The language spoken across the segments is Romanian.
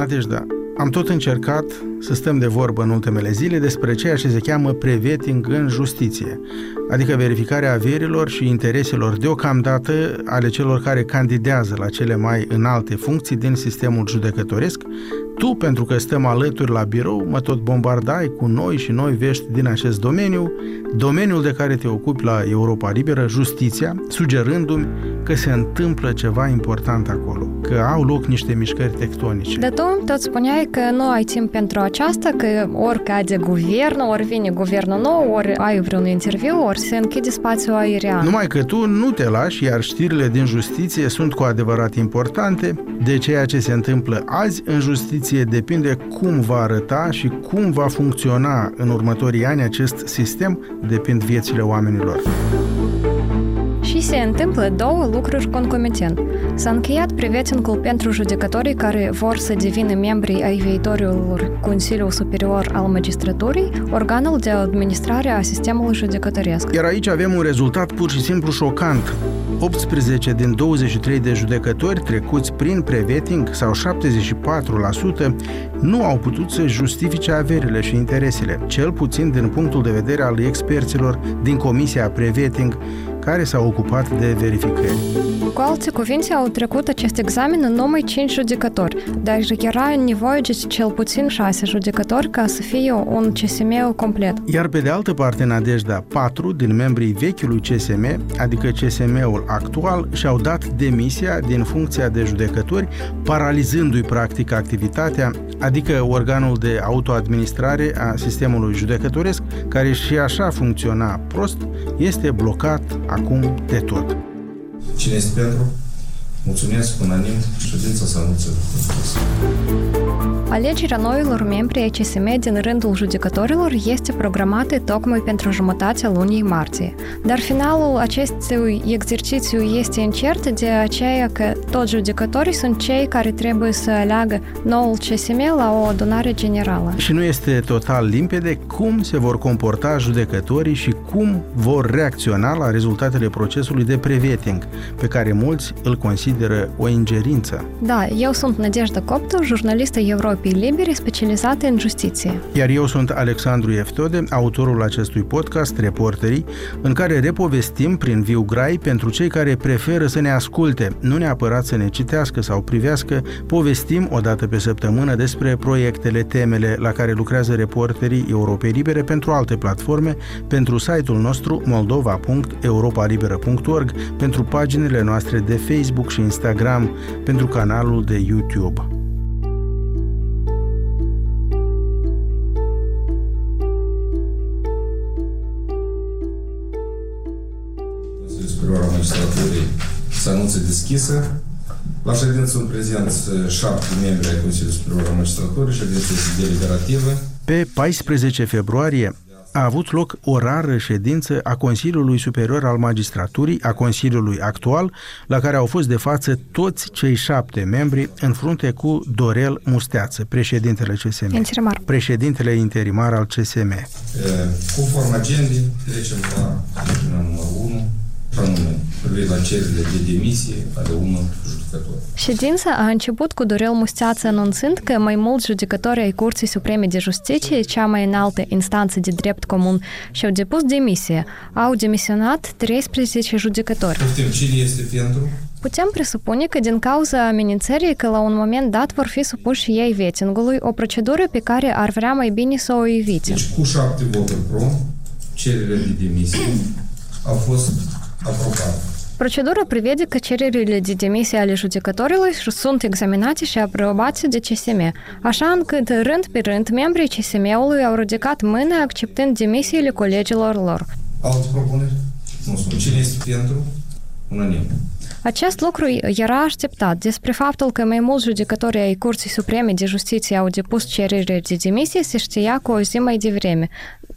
Nadejda, am tot încercat să stăm de vorbă în ultimele zile despre ceea ce se cheamă preveting în justiție, adică verificarea averilor și intereselor deocamdată ale celor care candidează la cele mai înalte funcții din sistemul judecătoresc. Tu, pentru că stăm alături la birou, mă tot bombardai cu noi și noi vești din acest domeniu, domeniul de care te ocupi la Europa Liberă, justiția, sugerându-mi că se întâmplă ceva important acolo, că au loc niște mișcări tectonice. Dar tu tot spuneai că nu ai timp pentru aceasta, că ori cade guvernul, ori vine guvernul nou, ori ai vreun interviu, ori se închide spațiul aerian. Numai că tu nu te lași, iar știrile din justiție sunt cu adevărat importante, de ceea ce se întâmplă azi în justiție depinde cum va arăta și cum va funcționa în următorii ani acest sistem, depind viețile oamenilor. Și se întâmplă două lucruri concomitent. S-a încheiat privetingul pentru judecătorii care vor să devină membri ai viitorului Consiliul Superior al Magistraturii, organul de administrare a sistemului judecătoresc. Iar aici avem un rezultat pur și simplu șocant. 18 din 23 de judecători trecuți prin preveting, sau 74%, nu au putut să justifice averile și interesele, cel puțin din punctul de vedere al experților din Comisia Preveting, care s-au ocupat de verificări. Cu alte cuvinte, au trecut acest examen în numai 5 judecători, dar era nevoie de cel puțin 6 judecători ca să fie un CSM complet. Iar pe de altă parte, Nadejda, 4 din membrii vechiului CSM, adică CSM-ul actual, și-au dat demisia din funcția de judecători, paralizându-i practic activitatea, adică organul de autoadministrare a sistemului judecătoresc, care și așa funcționa prost, este blocat acum de tot. Cine este pentru? Mulțumesc, unanim, ședința să anunță. Alegerea noilor membri ai CSM din rândul judecătorilor este programată tocmai pentru jumătatea lunii martie. Dar finalul acestui exercițiu este incert de aceea că toți judecătorii sunt cei care trebuie să aleagă noul CSM la o adunare generală. Și nu este total limpede cum se vor comporta judecătorii și cum vor reacționa la rezultatele procesului de preveting, pe care mulți îl consideră o ingerință. Da, eu sunt Nadejda Coptu, jurnalistă Europei Libere specializate în justiție. Iar eu sunt Alexandru Eftode, autorul acestui podcast, Reporterii, în care repovestim prin viu grai pentru cei care preferă să ne asculte, nu neapărat să ne citească sau privească, povestim o dată pe săptămână despre proiectele, temele la care lucrează reporterii Europei Libere pentru alte platforme, pentru site-ul nostru moldova.europalibera.org, pentru paginile noastre de Facebook și Instagram, pentru canalul de YouTube. Superior al Magistraturii să anunțe deschisă. La ședință sunt prezenți șapte membri ai Consiliului Superior al Magistraturii, ședință deliberativă. Pe 14 februarie a avut loc o rară ședință a Consiliului Superior al Magistraturii, a Consiliului actual, la care au fost de față toți cei șapte membri în frunte cu Dorel Musteață, președintele CSM. Interimar. Președintele interimar al CSM. Conform agendei, trecem la numărul 1, anume privit la cererile de demisie ale unor judecători. Ședința a început cu Dorel Musteață anunțând că mai mulți judecători ai Curții Supreme de Justiție, cea mai înaltă instanță de drept comun, și-au depus demisie. Au demisionat 13 judecători. Poftim, cine este pentru? Putem presupune că din cauza amenințării că la un moment dat vor fi supuși ei vetingului, o procedură pe care ar vrea mai bine să o evite. Deci cu șapte voturi pro, cererile de demisie au fost aprobate. Procedura prevede că cererile de demisie ale judecătorilor sunt examinate și aprobate de CSM, așa încât rând pe rând membrii CSM-ului au ridicat mâna acceptând demisiile colegilor lor. Alte propuneri? Nu sunt. Cine este pentru? Unanim. Acest lucru era așteptat despre faptul că mai mulți judecători ai Curții Supreme de Justiție au depus cereri de demisie se știa cu o zi mai devreme.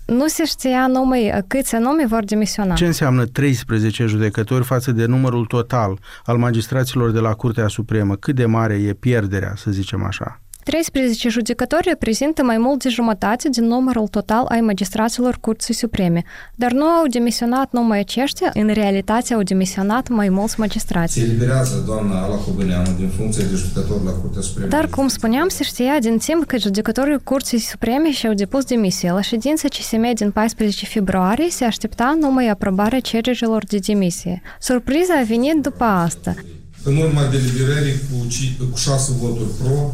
Nu se știa numai câți anume vor demisiona. Ce înseamnă 13 judecători față de numărul total al magistraților de la Curtea Supremă? Cât de mare e pierderea, să zicem așa? 13 judecători reprezintă mai mult de jumătate din numărul total ai magistraților Curții Supreme, dar nu au demisionat numai aceștia, în realitate au demisionat mai mulți magistrați. Se eliberează doamna Ala Cobăneanu din funcția de judecător la Curtea Supremă. Dar, cum spuneam, se știa din timp că judecătorii Curții Supreme și-au depus demisie. La ședința CSM din 14 februarie se aștepta numai aprobarea cererilor de demisie. Surpriza a venit după asta. În urma deliberării cu, cu șase voturi pro,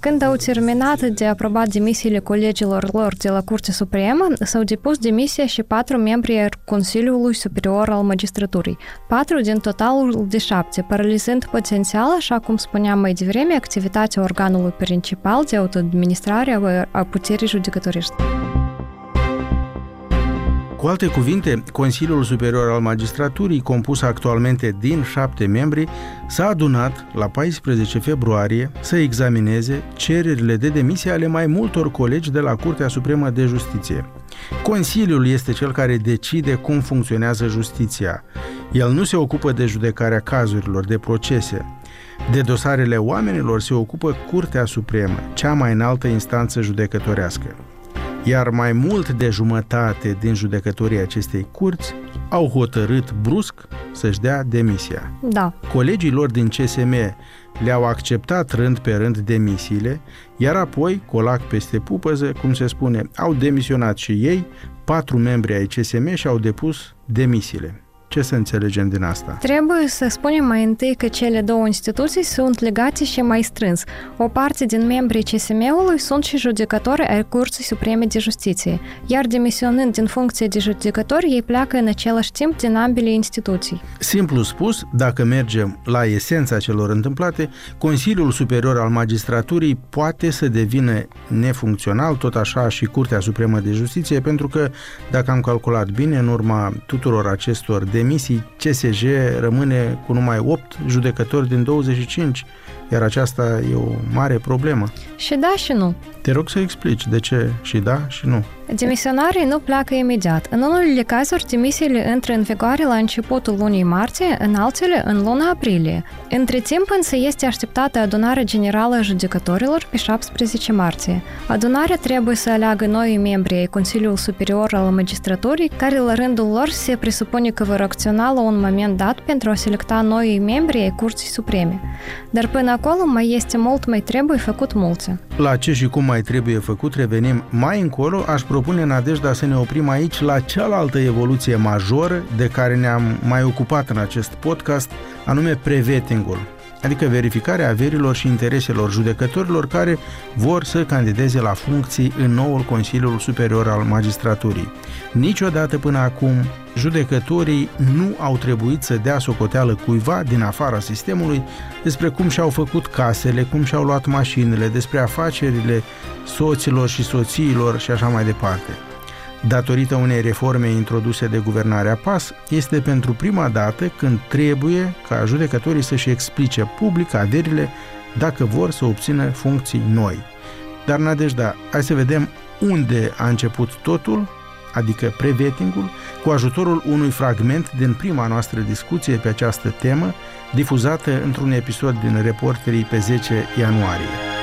când au terminat de aprobat demisiile colegilor lor de la Curtea Supremă, s-au depus demisia și patru membri ai Consiliului Superior al Magistraturii, patru din totalul de șapte, paralizând potențial, așa cum spuneam mai devreme, activitatea organului principal de autoadministrare a puterii judecătorești. Cu alte cuvinte, Consiliul Superior al Magistraturii, compus actualmente din șapte membri, s-a adunat la 14 februarie să examineze cererile de demisie ale mai multor colegi de la Curtea Supremă de Justiție. Consiliul este cel care decide cum funcționează justiția. El nu se ocupă de judecarea cazurilor, de procese. De dosarele oamenilor se ocupă Curtea Supremă, cea mai înaltă instanță judecătorească iar mai mult de jumătate din judecătorii acestei curți au hotărât brusc să-și dea demisia. Da. Colegii lor din CSM le-au acceptat rând pe rând demisiile, iar apoi, colac peste pupăză, cum se spune, au demisionat și ei, patru membri ai CSM și-au depus demisiile. Ce să înțelegem din asta? Trebuie să spunem mai întâi că cele două instituții sunt legate și mai strâns. O parte din membrii CSM-ului sunt și judecători ai Curții Supreme de Justiție, iar demisionând din funcție de judecători, ei pleacă în același timp din ambele instituții. Simplu spus, dacă mergem la esența celor întâmplate, Consiliul Superior al Magistraturii poate să devină nefuncțional, tot așa și Curtea Supremă de Justiție, pentru că, dacă am calculat bine, în urma tuturor acestor de demisii, CSJ rămâne cu numai 8 judecători din 25, iar aceasta e o mare problemă. Și da și nu. Te rog să explici de ce și da și nu. Demisionarii nu pleacă imediat. În unele cazuri, demisiile intră în vigoare la începutul lunii martie, în altele în luna aprilie. Între timp însă este așteptată adunarea generală a judecătorilor pe 17 martie. Adunarea trebuie să aleagă noi membri ai Consiliului Superior al Magistraturii, care la rândul lor se presupune că vor acționa la un moment dat pentru a selecta noi membri ai Curții Supreme. Dar până acolo mai este mult, mai trebuie făcut multe. La ce și cum mai trebuie făcut revenim mai încolo, aș propune Nadejda să ne oprim aici la cealaltă evoluție majoră de care ne-am mai ocupat în acest podcast, anume prevetingul, adică verificarea averilor și intereselor judecătorilor care vor să candideze la funcții în noul Consiliul Superior al Magistraturii. Niciodată până acum, judecătorii nu au trebuit să dea socoteală cuiva din afara sistemului despre cum și-au făcut casele, cum și-au luat mașinile, despre afacerile soților și soțiilor și așa mai departe. Datorită unei reforme introduse de guvernarea PAS, este pentru prima dată când trebuie ca judecătorii să-și explice public averile dacă vor să obțină funcții noi. Dar, Nadejda, hai să vedem unde a început totul, adică prevetingul, cu ajutorul unui fragment din prima noastră discuție pe această temă, difuzată într-un episod din Reporterii pe 10 ianuarie.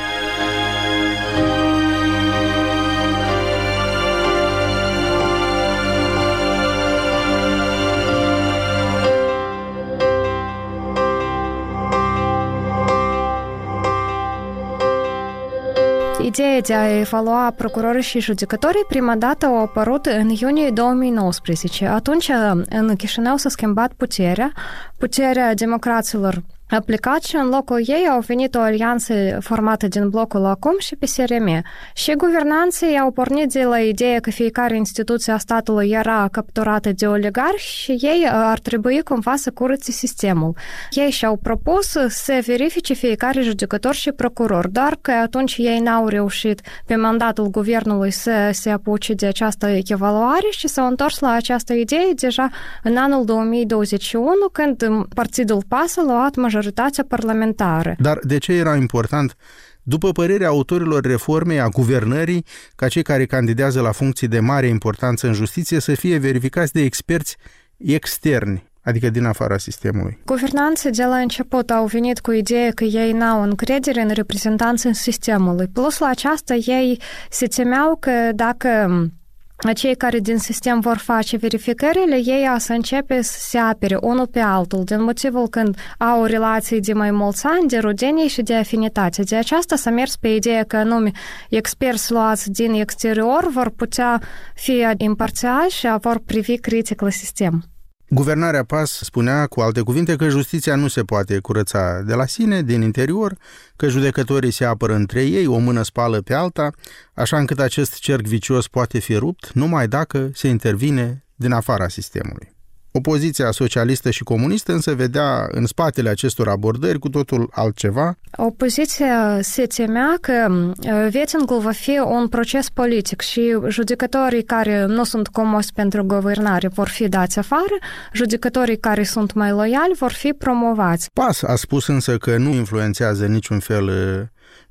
Ideea de a evalua procurorii și judecătorii prima dată au apărut în iunie 2019. Atunci în Chișinău s-a schimbat puterea, puterea democraților aplicat și în locul ei au venit o alianță formată din blocul acum și PSRM. Și guvernanții au pornit de la ideea că fiecare instituție a statului era capturată de oligarhi și ei ar trebui cumva să curățe sistemul. Ei și-au propus să verifice fiecare judecător și procuror, doar că atunci ei n-au reușit pe mandatul guvernului să se apuce de această evaluare și s-au întors la această idee deja în anul 2021, când Partidul PAS a luat majoritatea majoritatea parlamentară. Dar de ce era important după părerea autorilor reformei a guvernării, ca cei care candidează la funcții de mare importanță în justiție să fie verificați de experți externi, adică din afara sistemului. Guvernanții de la început au venit cu ideea că ei n-au încredere în reprezentanții sistemului. Plus la aceasta, ei se temeau că dacă cei care din sistem vor face verificările, ei o să începe să se apere unul pe altul, din motivul când au relații de mai mulți ani, de rudenie și de afinitate. De aceasta s-a mers pe ideea că anume experți luați din exterior vor putea fi imparțiali și vor privi critic la sistem. Guvernarea PAS spunea, cu alte cuvinte, că justiția nu se poate curăța de la sine, din interior, că judecătorii se apără între ei, o mână spală pe alta, așa încât acest cerc vicios poate fi rupt numai dacă se intervine din afara sistemului. Opoziția socialistă și comunistă însă vedea în spatele acestor abordări cu totul altceva. Opoziția se temea că vetingul va fi un proces politic și judecătorii care nu sunt comosi pentru guvernare vor fi dați afară, judecătorii care sunt mai loiali vor fi promovați. PAS a spus însă că nu influențează niciun fel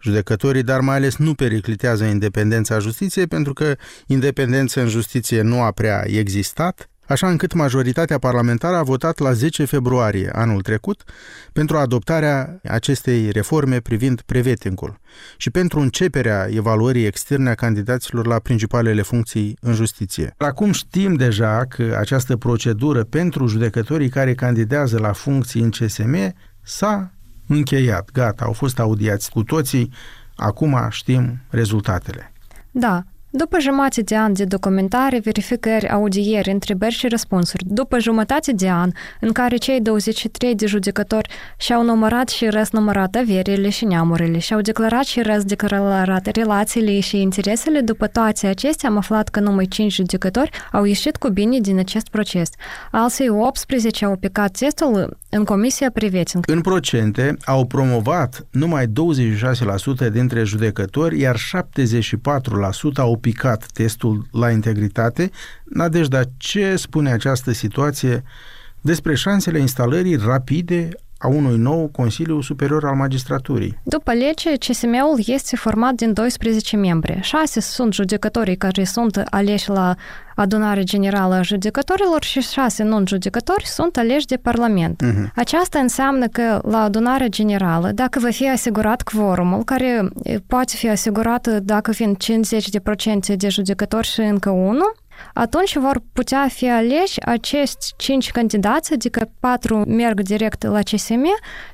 judecătorii, dar mai ales nu periclitează independența justiției, pentru că independența în justiție nu a prea existat, așa încât majoritatea parlamentară a votat la 10 februarie anul trecut pentru adoptarea acestei reforme privind prevetincul și pentru începerea evaluării externe a candidaților la principalele funcții în justiție. Acum știm deja că această procedură pentru judecătorii care candidează la funcții în CSM s-a încheiat, gata, au fost audiați cu toții, acum știm rezultatele. Da, după jumătate de an de documentare, verificări, audieri, întrebări și răspunsuri, după jumătate de an în care cei 23 de judecători și-au numărat și numărat averile și neamurile și-au declarat și declarat relațiile și interesele, după toate acestea am aflat că numai 5 judecători au ieșit cu bine din acest proces. Alții 18 au picat testul în Comisia Priveting. În procente au promovat numai 26% dintre judecători, iar 74% au picat testul la integritate. Nadejda, ce spune această situație despre șansele instalării rapide a unui nou Consiliu Superior al Magistraturii. După lege, CSM-ul este format din 12 membri. Șase sunt judecătorii care sunt aleși la adunare generală a judecătorilor și șase non-judecători sunt aleși de Parlament. Uh-huh. Aceasta înseamnă că la adunarea generală, dacă va fi asigurat quorumul, care poate fi asigurat dacă vin 50% de judecători și încă unul, atunci vor putea fi aleși acești cinci candidați, adică patru merg direct la CSM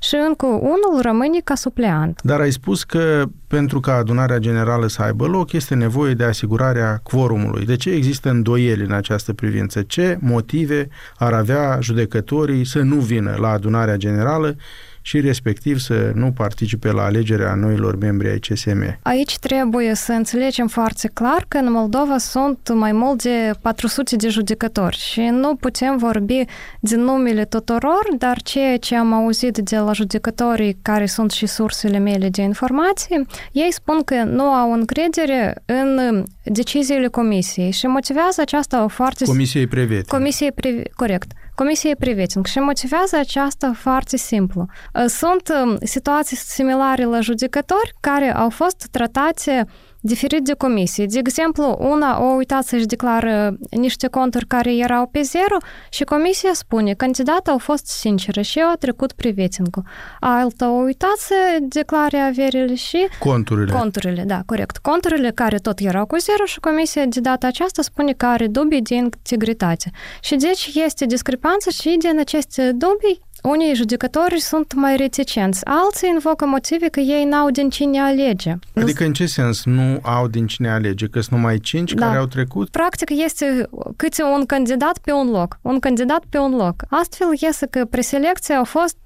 și încă unul rămâne ca supleant. Dar ai spus că pentru ca adunarea generală să aibă loc, este nevoie de asigurarea quorumului. De ce există îndoieli în această privință? Ce motive ar avea judecătorii să nu vină la adunarea generală și respectiv să nu participe la alegerea noilor membri ai CSM. Aici trebuie să înțelegem foarte clar că în Moldova sunt mai mult de 400 de judecători și nu putem vorbi din numele tuturor, dar ceea ce am auzit de la judecătorii care sunt și sursele mele de informații, ei spun că nu au încredere în deciziile comisiei și motivează aceasta foarte... Comisiei Prevet. Comisiei Prevet, corect. Comisiei Priveting și motivează aceasta foarte simplu. Sunt situații similare la judecători care au fost tratate diferit de comisii. De exemplu, una a uitat să-și declară niște conturi care erau pe zero și comisia spune candidata au fost sinceră și au trecut privetingul. Alta a uitat să declare averile și... Conturile. Conturile, da, corect. Conturile care tot erau cu zero și comisia de data aceasta spune că are dubii de integritate. Și deci este discrepanță și din aceste dubii unii judecători sunt mai reticenți, alții invocă motive că ei n-au din cine alege. Adică în ce sens nu au din cine alege? Că sunt numai cinci da. care au trecut? Practic este câte un candidat pe un loc. Un candidat pe un loc. Astfel iese că preselecția a fost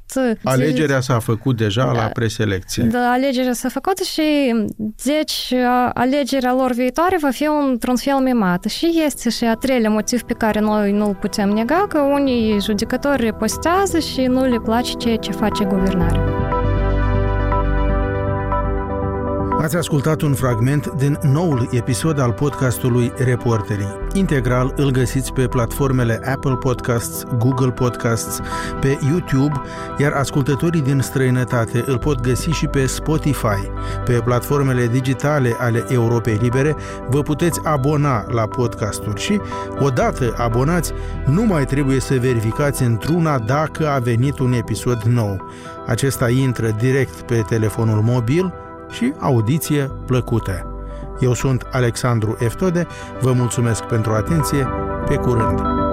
Alegerea s-a făcut deja da, la preselecție. Da, alegerea s-a făcut și deci alegerea lor viitoare va fi într-un fel mimată. Și este și a treilea motiv pe care noi nu-l putem nega, că unii judecători postează și nu le place ceea ce face guvernarea. Ați ascultat un fragment din noul episod al podcastului Reporterii. Integral îl găsiți pe platformele Apple Podcasts, Google Podcasts, pe YouTube, iar ascultătorii din străinătate îl pot găsi și pe Spotify. Pe platformele digitale ale Europei Libere vă puteți abona la podcasturi și, odată abonați, nu mai trebuie să verificați într-una dacă a venit un episod nou. Acesta intră direct pe telefonul mobil și audiție plăcută. Eu sunt Alexandru Eftode, vă mulțumesc pentru atenție, pe curând!